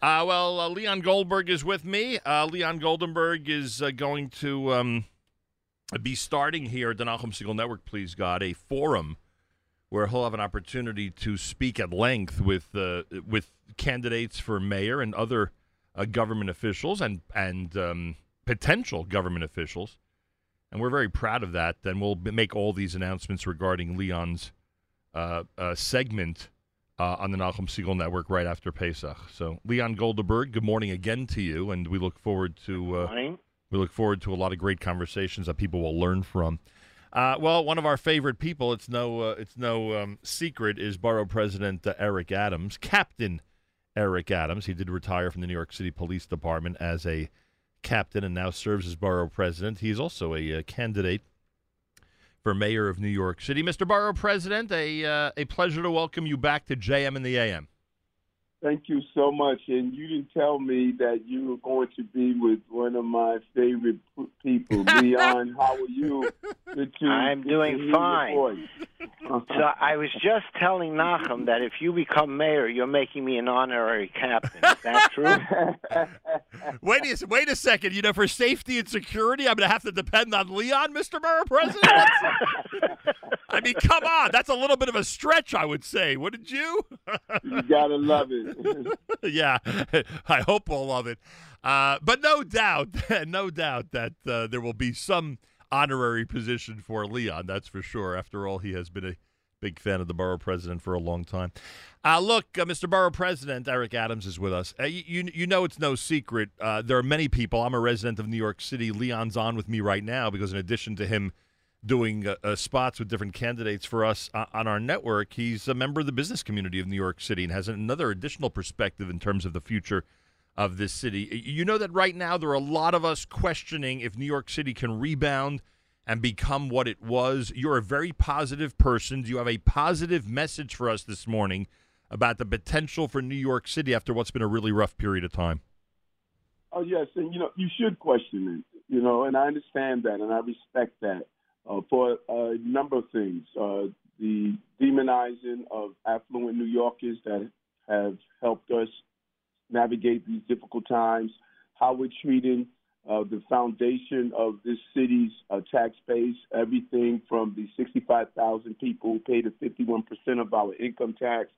Uh, well, uh, Leon Goldenberg is with me. Uh, Leon Goldenberg is uh, going to um, be starting here at the Nachum Segal Network, please God, a forum where he'll have an opportunity to speak at length with uh, with candidates for mayor and other uh, government officials and and um, potential government officials. And we're very proud of that. And we'll make all these announcements regarding Leon's segment uh, on the Nachum Segal Network right after Pesach. So, Leon Goldenberg, good morning again to you, and we look forward to uh, we look forward to a lot of great conversations that people will learn from. Uh, well, one of our favorite people, it's no uh, it's no um, secret, is Borough President uh, Eric Adams, Captain Eric Adams. He did retire from the New York City Police Department as a captain and now serves as borough president. He's also a, uh candidate for mayor of New York City. Mr. Borough President, a uh, a pleasure to welcome you back to JM and the AM. Thank you so much. And you didn't tell me that you were going to be with one of my favorite people, Leon. How are you? Good to, I'm doing to hear your fine. So I was just telling Nachum that if you become mayor, you're making me an honorary captain. Is that true? Wait a wait a second. You know, for safety and security, I'm going to have to depend on Leon, Mr. Borough President. I mean, come on. That's a little bit of a stretch, I would say. Wouldn't you? you gotta love it. yeah, I hope we'll love it. Uh, but no doubt, no doubt that uh, there will be some honorary position for Leon. That's for sure. After all, he has been a big fan of the borough president for a long time. Uh, look, uh, Mr. Borough President Eric Adams is with us. Uh, you you know it's no secret. Uh, there are many people. I'm a resident of New York City. Leon's on with me right now because in addition to him doing uh, uh, spots with different candidates for us uh, on our network, he's a member of the business community of New York City and has another additional perspective in terms of the future of this city. You know that right now there are a lot of us questioning if New York City can rebound and become what it was. You're a very positive person. Do you have a positive message for us this morning about the potential for New York City after what's been a really rough period of time? oh yes, and you know you should question it. You know, and I understand that, and I respect that uh, for a number of things. Uh, the demonizing of affluent New Yorkers that have helped us navigate these difficult times, how we're treating uh, the foundation of this city's uh, tax base, everything from the 65,000 people who pay the 51% of our income tax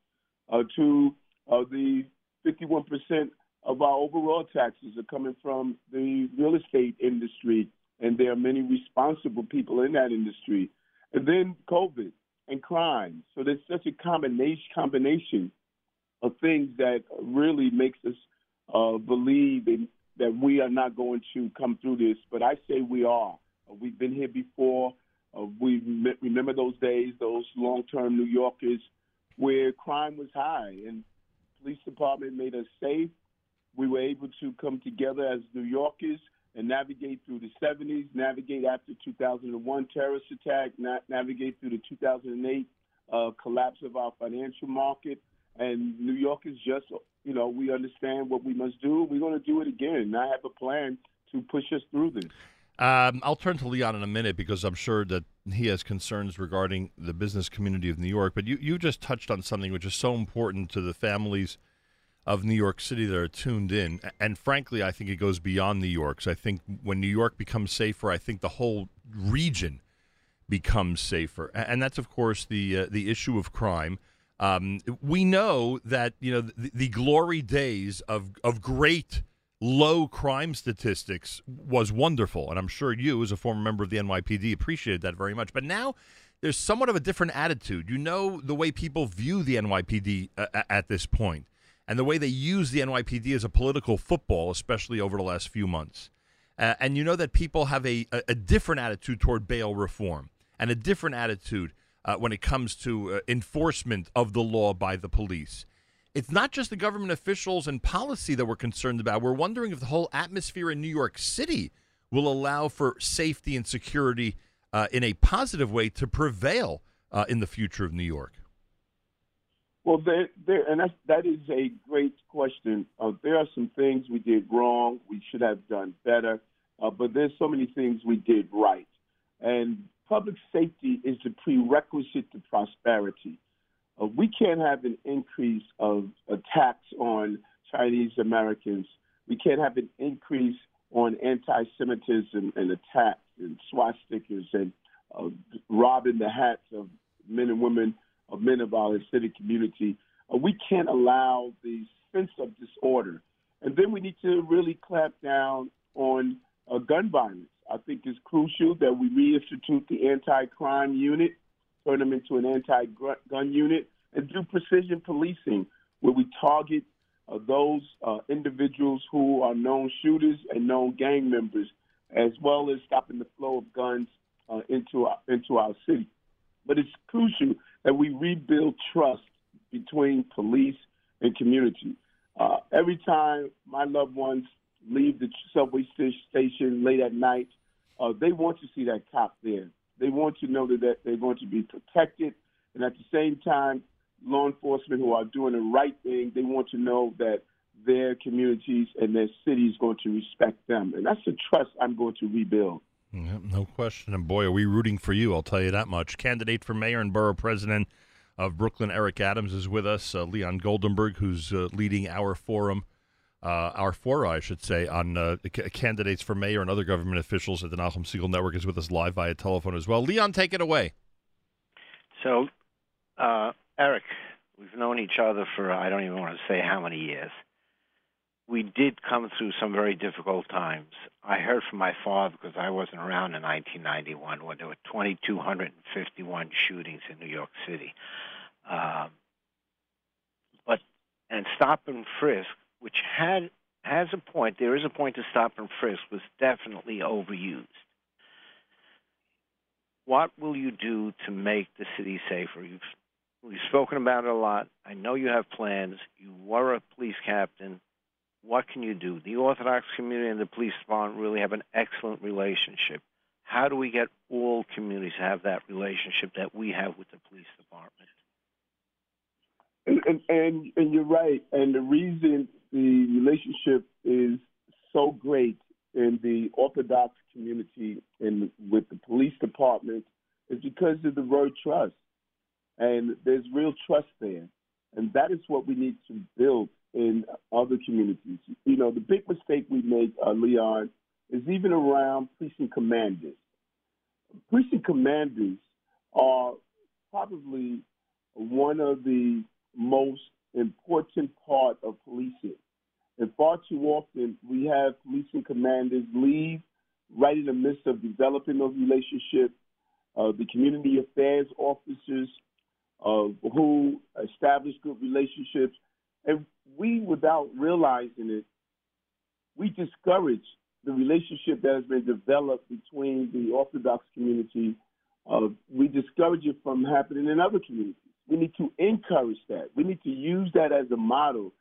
uh, to uh, the 51% of our overall taxes are coming from the real estate industry, and there are many responsible people in that industry. And then COVID and crime. So there's such a combination combination of things that really makes us uh, believe in, that we are not going to come through this. But I say we are. Uh, we've been here before. Uh, we me- remember those days, those long-term New Yorkers, where crime was high and police department made us safe. We were able to come together as New Yorkers and navigate through the 70s, navigate after 2001 terrorist attack, na- navigate through the 2008 uh, collapse of our financial market. And New York is just, you know, we understand what we must do. We're going to do it again. I have a plan to push us through this. Um, I'll turn to Leon in a minute because I'm sure that he has concerns regarding the business community of New York. But you, you just touched on something which is so important to the families of New York City that are tuned in. And frankly, I think it goes beyond New York. So I think when New York becomes safer, I think the whole region becomes safer. And that's, of course, the uh, the issue of crime. Um, we know that you know the, the glory days of of great low crime statistics was wonderful, and I'm sure you, as a former member of the NYPD, appreciated that very much. But now there's somewhat of a different attitude. You know the way people view the NYPD uh, at this point, and the way they use the NYPD as a political football, especially over the last few months. Uh, and you know that people have a, a, a different attitude toward bail reform and a different attitude uh, when it comes to uh, enforcement of the law by the police. It's not just the government officials and policy that we're concerned about. We're wondering if the whole atmosphere in New York City will allow for safety and security uh, in a positive way to prevail uh, in the future of New York. Well, there, there, and that's, that is a great question. Uh, there are some things we did wrong. We should have done better. Uh, but there's so many things we did right. And public safety is the prerequisite to prosperity. Uh, we can't have an increase of attacks on Chinese Americans. We can't have an increase on anti-Semitism and attacks and swastikas and uh, robbing the hats of men and women of men of our Hasidic community. Uh, we can't allow the sense of disorder. And then we need to really clamp down on uh, gun violence. I think it's crucial that we reinstitute the anti-crime unit, turn them into an anti-gun unit, and do precision policing where we target uh, those uh, individuals who are known shooters and known gang members, as well as stopping the flow of guns uh, into our, into our city. But it's crucial that we rebuild trust between police and community. Uh, every time my loved ones leave the subway station late at night, uh, they want to see that cop there. They want to know that they're going to be protected, and at the same time, law enforcement who are doing the right thing, they want to know that their communities and their cities going to respect them, and that's the trust I'm going to rebuild. Yeah, no question. And boy, are we rooting for you, I'll tell you that much. Candidate for mayor and borough president of Brooklyn, Eric Adams, is with us. Uh, Leon Goldenberg, who's uh, leading our forum, uh, our fora, I should say, on uh, c- candidates for mayor and other government officials at the Nachum Segal Network, is with us live via telephone as well. Leon, take it away. So, uh, Eric, we've known each other for I don't even want to say how many years we did come through some very difficult times. I heard from my father because I wasn't around in 1991 when there were 2,251 shootings in New York City. Um, but and stop and frisk, which had has a point. There is a point to stop and frisk was definitely overused. What will you do to make the city safer? You've we've spoken about it a lot. I know you have plans. You were a police captain what can you do? The Orthodox community and the police department really have an excellent relationship. How do we get all communities to have that relationship that we have with the police department? And, and, and, and you're right. And the reason the relationship is so great in the Orthodox community and with the police department is because of the word trust. And there's real trust there. And that is what we need to build in other communities. You know, the big mistake we make, uh, Leon, is even around precinct commanders. Precinct commanders are probably one of the most important part of policing. And far too often, we have policing commanders leave right in the midst of developing those relationships. Uh, the community affairs officers uh, who establish good relationships and we, without realizing it, we discourage the relationship that has been developed between the Orthodox community. Uh, we discourage it from happening in other communities. We need to encourage that. We need to use that as a model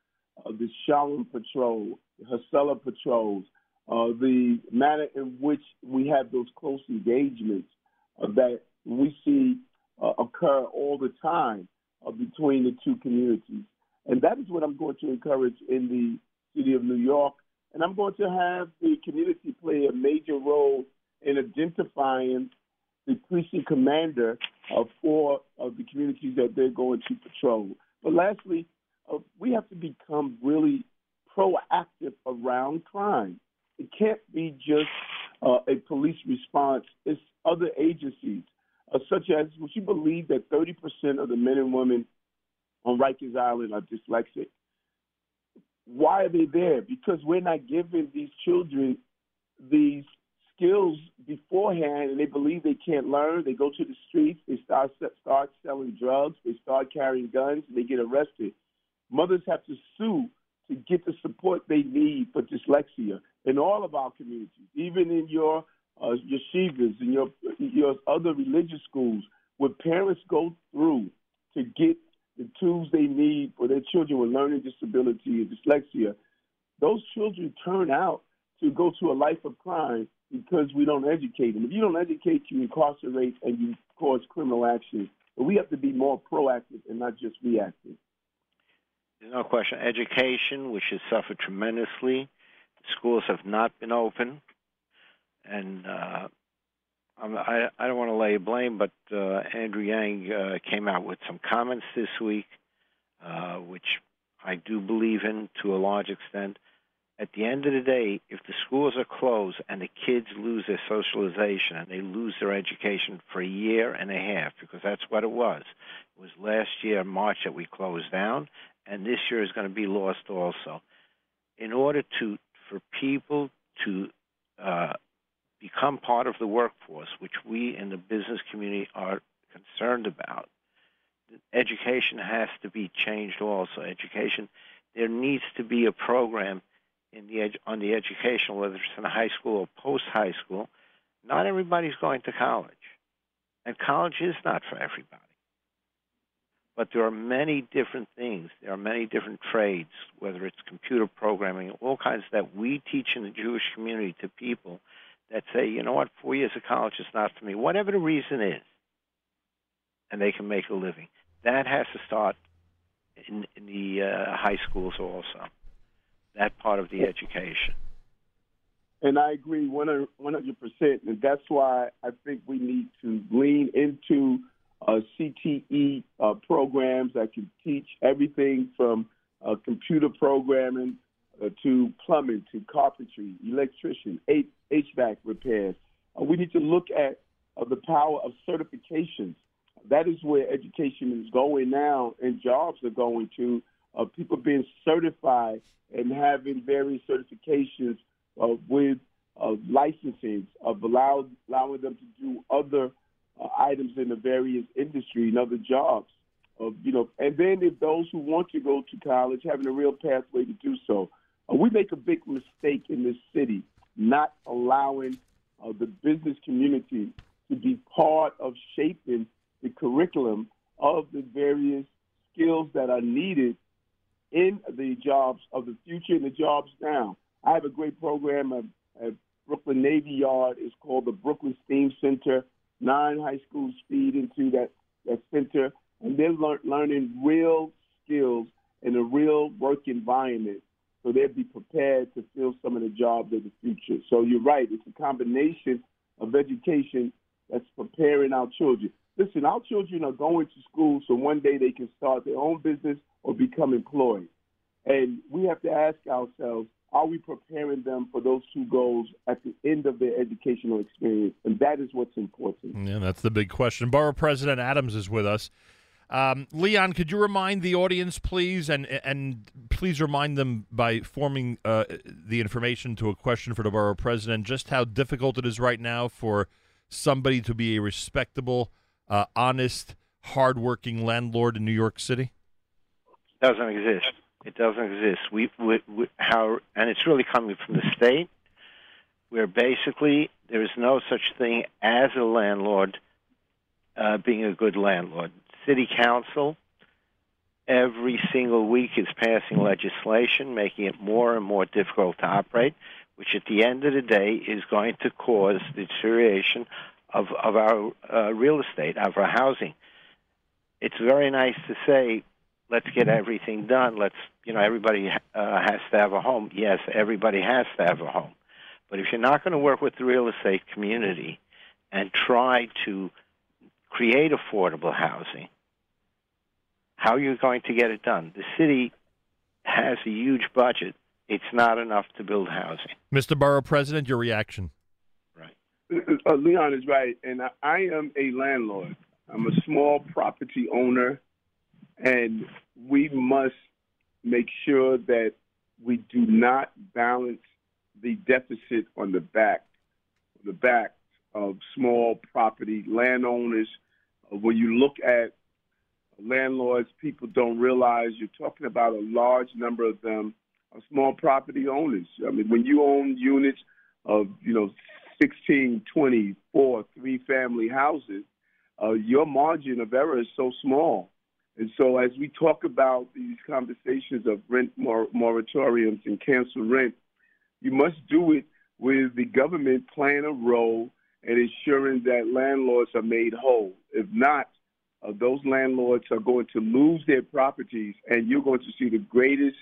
of the Shalom Patrol, the Hatzolah Patrols, uh, the manner in which we have those close engagements uh, that we see uh, occur all the time uh, between the two communities. And that is what I'm going to encourage in the city of New York. And I'm going to have the community play a major role in identifying the precinct commander of four of the communities that they're going to patrol. But lastly, uh, we have to become really proactive around crime. It can't be just uh, a police response. It's other agencies, uh, such as, would you believe that 30% of the men and women on Rikers Island are dyslexic. Why are they there? Because we're not giving these children these skills beforehand, and they believe they can't learn. They go to the streets. They start start selling drugs. They start carrying guns. And they get arrested. Mothers have to sue to get the support they need for dyslexia in all of our communities, even in your uh, yeshivas and your your other religious schools, where parents go through to get the tools they need for their children with learning disability and dyslexia, those children turn out to go to a life of crime because we don't educate them. If you don't educate, you incarcerate and you cause criminal action. But we have to be more proactive and not just reactive. There's no question. Education, which has suffered tremendously, schools have not been open, and uh, I, I don't want to lay blame, but uh, Andrew Yang uh, came out with some comments this week, uh, which I do believe in to a large extent. At the end of the day, if the schools are closed and the kids lose their socialization and they lose their education for a year and a half, because that's what it was. It was last year, March, that we closed down, and this year is going to be lost also. In order to for people to uh, become part of the workforce, which we in the business community are concerned about, education has to be changed also. Education, there needs to be a program in the edu- on the educational, whether it's in high school or post high school. Not everybody's going to college, and college is not for everybody. But there are many different things. There are many different trades, whether it's computer programming, all kinds that we teach in the Jewish community to people that say, you know what, four years of college is not for me, whatever the reason is, and they can make a living. That has to start in, in the uh, high schools also. That part of the education. And I agree 100%. And that's why I think we need to lean into uh, CTE uh, programs that can teach everything from uh, computer programming uh, to plumbing to carpentry, electrician, HVAC repairs. Uh, we need to look at uh, the power of certifications that is where education is going now, and jobs are going to. Uh, people being certified and having various certifications uh, with licensing of allow, allowing them to do other items in the various industry and other jobs. You know, and then if those who want to go to college having a real pathway to do so. Uh, we make a big mistake in this city not allowing uh, the business community to be part of shaping the curriculum of the various skills that are needed in the jobs of the future and the jobs now. I have a great program at, at Brooklyn Navy Yard. It's called the Brooklyn STEAM Center. Nine high schools feed into that, that center, and they're lear- learning real skills in a real work environment so they'd be prepared to fill some of the jobs of the future. So you're right. It's a combination of education that's preparing our children. Listen, our children are going to school so one day they can start their own business or become employed. And we have to ask ourselves, are we preparing them for those two goals at the end of their educational experience? And that is what's important. Yeah, that's the big question. Borough President Adams is with us. Um, Leon, could you remind the audience, please, and and please remind them by forming uh, the information to a question for the borough president, just how difficult it is right now for somebody to be a respectable uh, honest, hardworking landlord in New York City? Doesn't exist. It doesn't exist. We, we, we how, and it's really coming from the state, where basically there is no such thing as a landlord uh, being a good landlord. City council every single week is passing legislation making it more and more difficult to operate, which at the end of the day is going to cause deterioration of of our uh, real estate, of our housing. It's very nice to say, let's get everything done. Let's, you know, everybody uh, has to have a home. Yes, everybody has to have a home. But if you're not going to work with the real estate community and try to create affordable housing, how are you going to get it done? The city has a huge budget. It's not enough to build housing. Mr. Borough President, your reaction uh, Leon is right, and I, I am a landlord. I'm a small property owner, and we must make sure that we do not balance the deficit on the back, the back of small property landowners. Uh, when you look at landlords, people don't realize you're talking about a large number of them are small property owners. I mean, when you own units of you know 16, 24 three family houses, uh, your margin of error is so small. And so, as we talk about these conversations of rent mor- moratoriums and cancel rent, you must do it with the government playing a role and ensuring that landlords are made whole. If not, uh, those landlords are going to lose their properties, and you're going to see the greatest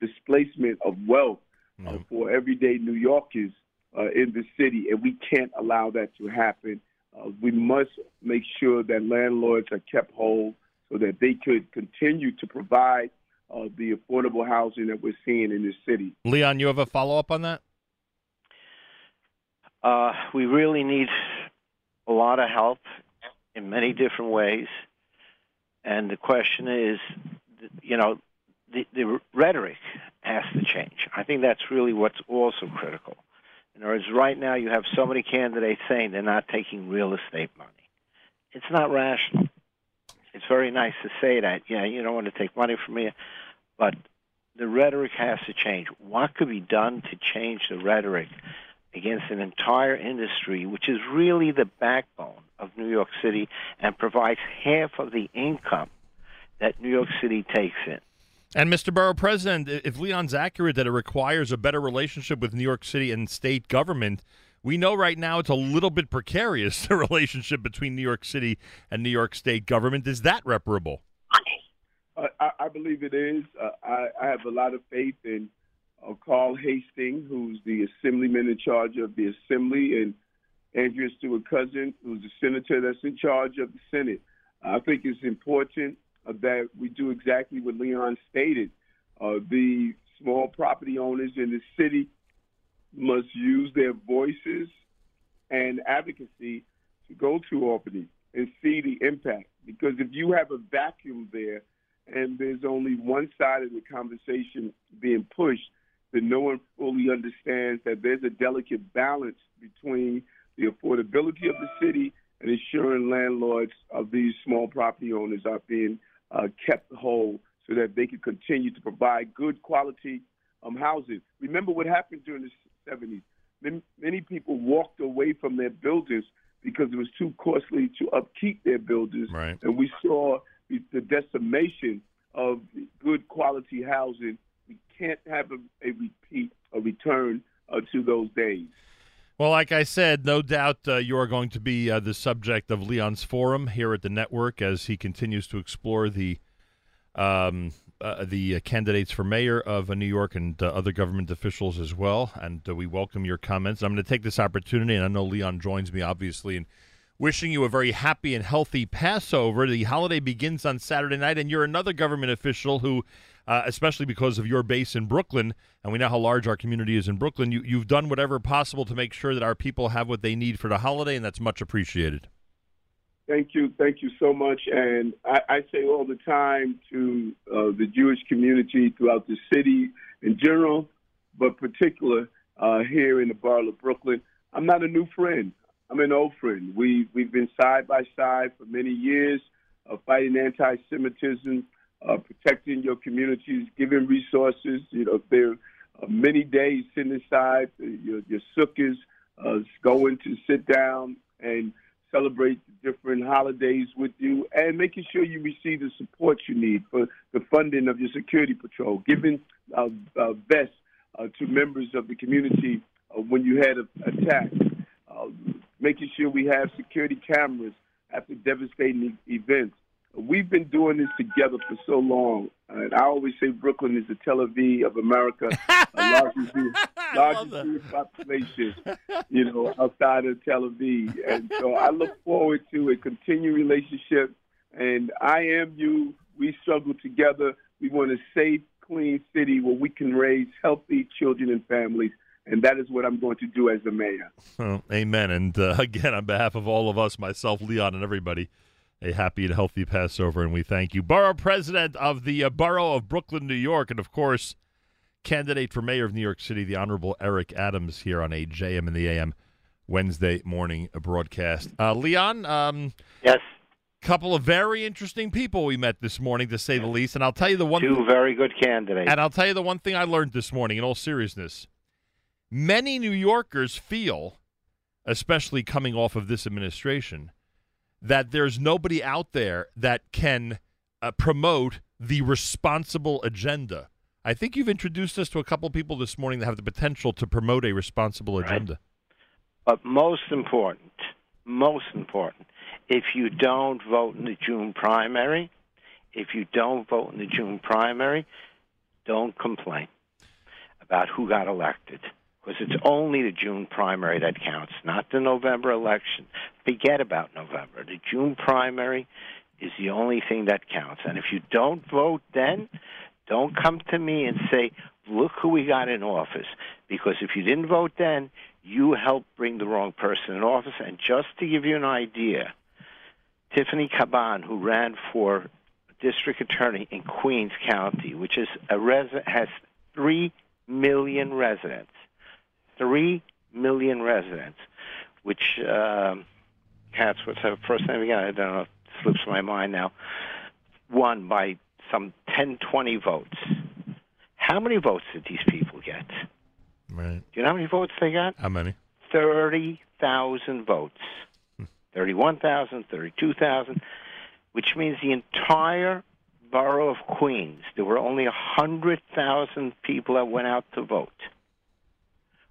displacement of wealth uh, for everyday New Yorkers uh, in the city, and we can't allow that to happen. Uh, we must make sure that landlords are kept whole so that they could continue to provide uh, the affordable housing that we're seeing in this city. Leon, you have a follow up on that? Uh, we really need a lot of help in many different ways. And the question is, you know, the, the rhetoric has to change. I think that's really what's also critical. In other words, right now you have so many candidates saying they're not taking real estate money. It's not rational. It's very nice to say that, yeah, you don't want to take money from me, but the rhetoric has to change. What could be done to change the rhetoric against an entire industry, which is really the backbone of New York City and provides half of the income that New York City takes in. And Mr. Borough President, if Leon's accurate that it requires a better relationship with New York City and state government, we know right now it's a little bit precarious the relationship between New York City and New York State government. Is that reparable? Uh, I, I, believe it is. Uh, I, I, have a lot of faith in uh, Carl Heastie, who's the assemblyman in charge of the assembly, and Andrea Stewart Cousin, who's the senator that's in charge of the Senate. I think it's important uh, that we do exactly what Leon stated. Uh, the small property owners in the city must use their voices and advocacy to go to Albany and see the impact. Because if you have a vacuum there and there's only one side of the conversation being pushed, then no one fully understands that there's a delicate balance between the affordability of the city and ensuring landlords of these small property owners are being uh, kept whole so that they can continue to provide good quality um, housing. Remember what happened during the 70s. Many people walked away from their buildings because it was too costly to upkeep their buildings. Right. And we saw the decimation of good quality housing. We can't have a, a repeat, a return uh, to those days. Well, like I said, no doubt uh, you are going to be uh, the subject of Leon's forum here at the network as he continues to explore the um, uh, the uh, candidates for mayor of uh, New York and uh, other government officials as well. And we welcome your comments. I'm going to take this opportunity, and I know Leon joins me, obviously, in wishing you a very happy and healthy Passover. The holiday begins on Saturday night, and you're another government official who, uh, especially because of your base in Brooklyn, and we know how large our community is in Brooklyn, you, you've done whatever possible to make sure that our people have what they need for the holiday, and that's much appreciated. Thank you, thank you so much. And I, I say all the time to uh, the Jewish community throughout the city in general, but particular uh, here in the borough of Brooklyn, I'm not a new friend. I'm an old friend. We we've been side by side for many years, uh, fighting anti-Semitism, uh, protecting your communities, giving resources. You know, there are many days sitting aside your your sukkahs, uh, going to sit down and celebrate different holidays with you, and making sure you receive the support you need for the funding of your security patrol, giving uh, uh, vests uh, to members of the community uh, when you had an attack, uh, making sure we have security cameras after devastating events. We've been doing this together for so long. And I always say Brooklyn is the Tel Aviv of America, largest, largest Jewish population, you know, outside of Tel Aviv. And so I look forward to a continued relationship. And I am you. We struggle together. We want a safe, clean city where we can raise healthy children and families. And that is what I'm going to do as the mayor. Oh, amen. And uh, again, on behalf of all of us, myself, Leon, and everybody, a happy and healthy Passover, and we thank you. Borough President of the uh, Borough of Brooklyn, New York, and of course, candidate for mayor of New York City, the Honorable Eric Adams, here on a JM in the AM Wednesday morning broadcast. Uh, Leon, um, yes, couple of very interesting people we met this morning, to say the least. And I'll tell you the one. Two th- very good candidates. And I'll tell you the one thing I learned this morning. In all seriousness, many New Yorkers feel, especially coming off of this administration that there's nobody out there that can uh, promote the responsible agenda. I think you've introduced us to a couple of people this morning that have the potential to promote a responsible agenda. Right. But most important, most important, if you don't vote in the June primary, if you don't vote in the June primary, don't complain about who got elected because it's only the June primary that counts, not the November election. Forget about November. The June primary is the only thing that counts. And if you don't vote then, Don't come to me and say, look who we got in office. Because if you didn't vote then, you helped bring the wrong person in office. And just to give you an idea, Tiffany Caban, who ran for district attorney in Queens County, which is a res- has three million residents, three million residents, which um, Katz, what's her first name again? I don't know, it slips my mind now. Won by some 10, 20 votes. How many votes did these people get? Right. Do you know how many votes they got? How many? 30,000 votes. 31,000, 32,000, which means the entire borough of Queens, there were only 100,000 people that went out to vote.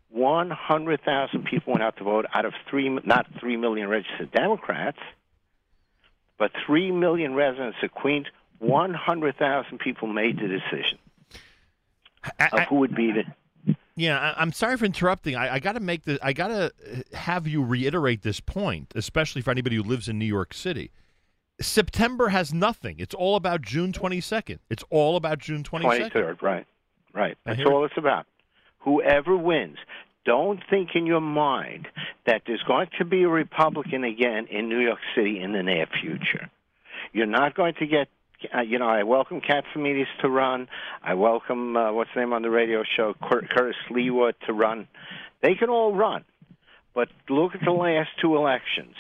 100,000 people went out to vote out of three, not 3 million registered Democrats, but 3 million residents of Queens. 100,000 people made the decision I, of who would be the. Yeah, I, I'm sorry for interrupting. I, I got to make the. I got to have you reiterate this point, especially for anybody who lives in New York City. September has nothing. It's all about June 22nd. It's all about June 22nd. 23rd, right. Right. That's all it's about. Whoever wins. Don't think in your mind that there's going to be a Republican again in New York City in the near future. You're not going to get, uh, you know, I welcome Catsimatidis to run. I welcome, uh, what's the name on the radio show, Cur- Curtis Sliwa to run. They can all run. But look at the last two elections.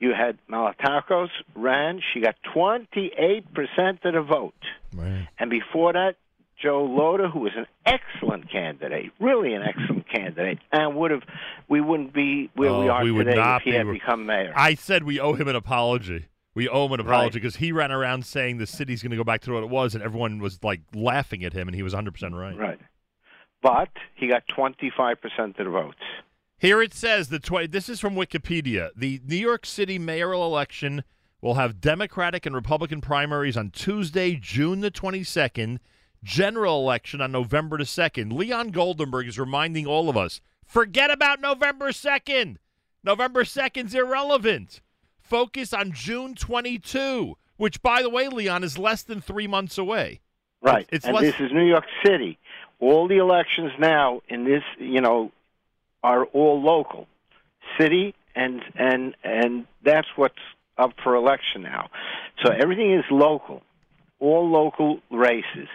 You had Malliotakis ran. She got 28% of the vote. Right. And before that, Joe Lhota, who was an excellent candidate, really an excellent candidate, and would have we wouldn't be where oh, we Oh, are we would today not if he be. had become mayor. I said we owe him an apology. We owe him an apology Right. because he ran around saying the city's going to go back to what it was, and everyone was like laughing at him, and he was 100 percent right. right. But he got 25% of the votes. Here it says the tw- this is from Wikipedia. The New York City mayoral election will have Democratic and Republican primaries on Tuesday, June the 22nd, general election on November the 2nd. Leon Goldenberg is reminding all of us, forget about November 2nd. November 2nd's irrelevant. Focus on June 22, which by the way, Leon is less than 3 months away. Right. It's and less- this is New York City. All the elections now in this, you know, are all local, city, and and and that's what's up for election now. So everything is local, all local races.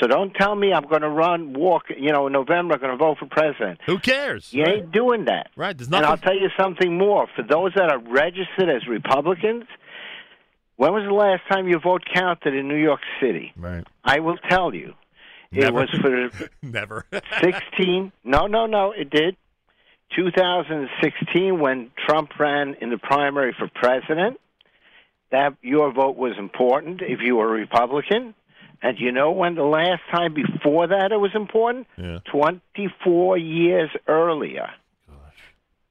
So don't tell me I'm going to run, walk, you know, in November I'm going to vote for president. Who cares? You right? ain't doing that. Right, there's nothing. And I'll tell you something more. For those that are registered as Republicans, when was the last time your vote counted in New York City? Right. I will tell you. It Never. was for Never. 16. No, no, no, it did. 2016, when Trump ran in the primary for president, that your vote was important if you were a Republican. And you know when the last time before that it was important? yeah. 24 years earlier.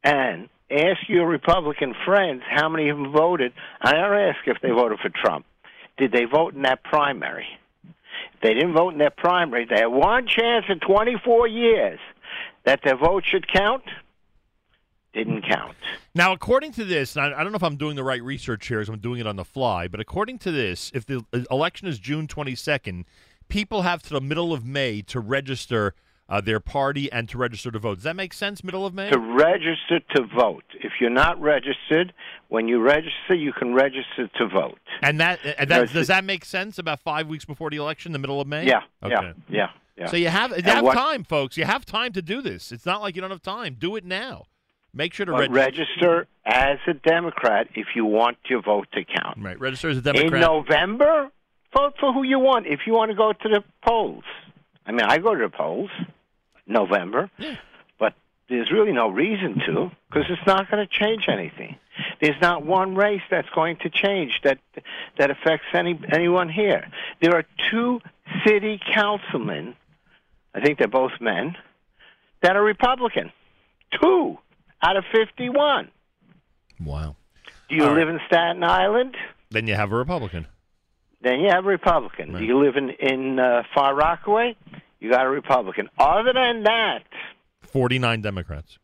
And ask your Republican friends how many of them voted. I don't ask if they voted for Trump. Did they vote in that primary? If they didn't vote in that primary, they had one chance in 24 years that their vote should count. Didn't count. Now, according to this, and I, I don't know if I'm doing the right research here as I'm doing it on the fly, but according to this, if the uh, election is June 22nd, people have to the middle of May to register uh, their party and to register to vote. Does that make sense? Middle of May? To register to vote. If you're not registered, when you register, you can register to vote. And that, and that does that make sense? About five weeks before the election, the middle of May? Yeah, Okay. yeah, yeah, yeah. So you have you And have what- time, folks. You have time to do this. It's not like you don't have time. Do it now. Make sure to register. register as a Democrat if you want your vote to count. Right, register as a Democrat. In November, vote for who you want. If you want to go to the polls, I mean, I go to the polls, November, Yeah. but there's really no reason to because it's not going to change anything. There's not one race that's going to change that that affects any anyone here. There are two city councilmen, I think they're both men, that are Republican. Two out of fifty-one. Wow. Do you All right. live in Staten Island? Then you have a Republican. Then you have a Republican. Right. Do you live in in uh, Far Rockaway? You got a Republican. Other than that, 49 Democrats.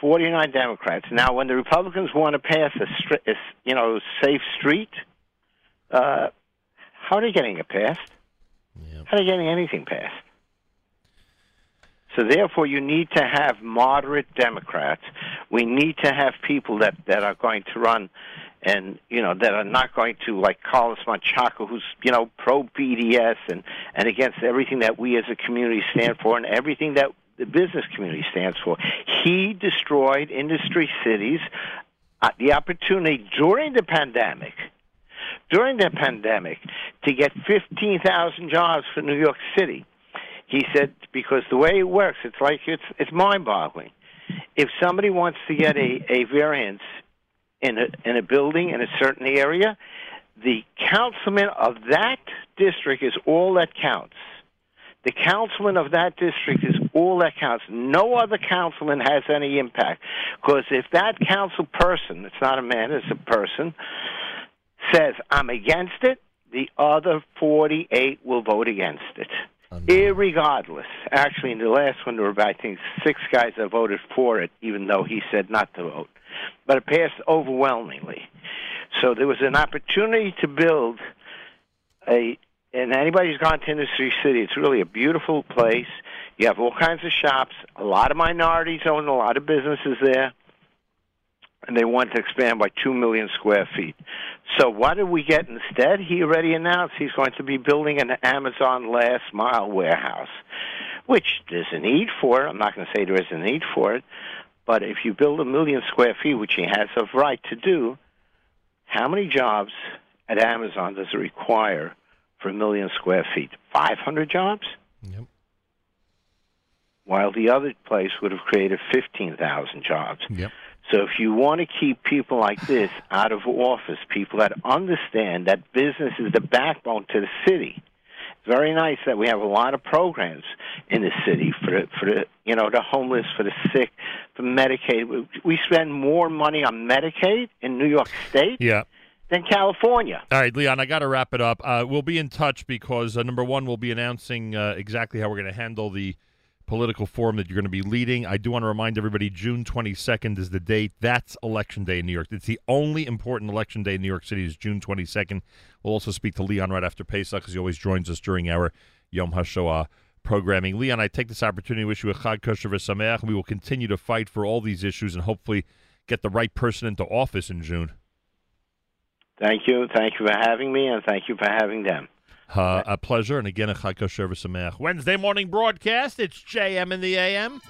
49 Democrats. Now, when the Republicans want to pass a, stri- a you know safe street, uh, how are they getting it passed? Yeah. How are they getting anything passed? So therefore, you need to have moderate Democrats. We need to have people that that are going to run, and you know that are not going to like Carlos Menchaca, who's you know pro BDS and and against everything that we as a community stand for, and everything that the business community stands for. He destroyed industry cities. Uh, the opportunity during the pandemic, during the pandemic, to get 15,000 jobs for New York City he said because the way it works, it's like it's it's mind-boggling. If somebody wants to get a, a variance in a in a building in a certain area, the councilman of that district is all that counts. The councilman of that district is all that counts. No other councilman has any impact. Because if that council person, it's not a man, it's a person, says, I'm against it, the other 48 will vote against it. Irregardless, actually, in the last one, there were, I think, six guys that voted for it, even though he said not to vote. But it passed overwhelmingly. So there was an opportunity to build a, and anybody who's gone to Industry City, it's really a beautiful place. You have all kinds of shops. A lot of minorities own a lot of businesses there and they want to expand by 2 million square feet. So what did we get instead? He already announced he's going to be building an Amazon last mile warehouse, which there's a need for. I'm not going to say there is a need for it, but if you build a million square feet, which he has a right to do, how many jobs at Amazon does it require for a million square feet? 500 jobs? Yep. While the other place would have created 15,000 jobs. Yep. So if you want to keep people like this out of office, people that understand that business is the backbone to the city, it's very nice that we have a lot of programs in the city for the, for the you know the homeless, for the sick, for Medicaid. We spend more money on Medicaid in New York State. Yeah than California. All right, Leon, I got to wrap it up. Uh, we'll be in touch because uh, number one, we'll be announcing uh, exactly how we're going to handle the political forum that you're going to be leading. I do want to remind everybody June 22nd is the date. That's election day in New York. It's the only important election day in New York City is June 22nd. We'll also speak to Leon right after Pesach because he always joins us during our Yom HaShoah programming. Leon, I take this opportunity to wish you a Chag Kosher V'Sameach. We will continue to fight for all these issues and hopefully get the right person into office in June. Thank you. Thank you for having me, and thank you for having them. Uh, a pleasure. And again, a Chag Kosher V'Sameach. Wednesday morning broadcast. It's JM in the AM.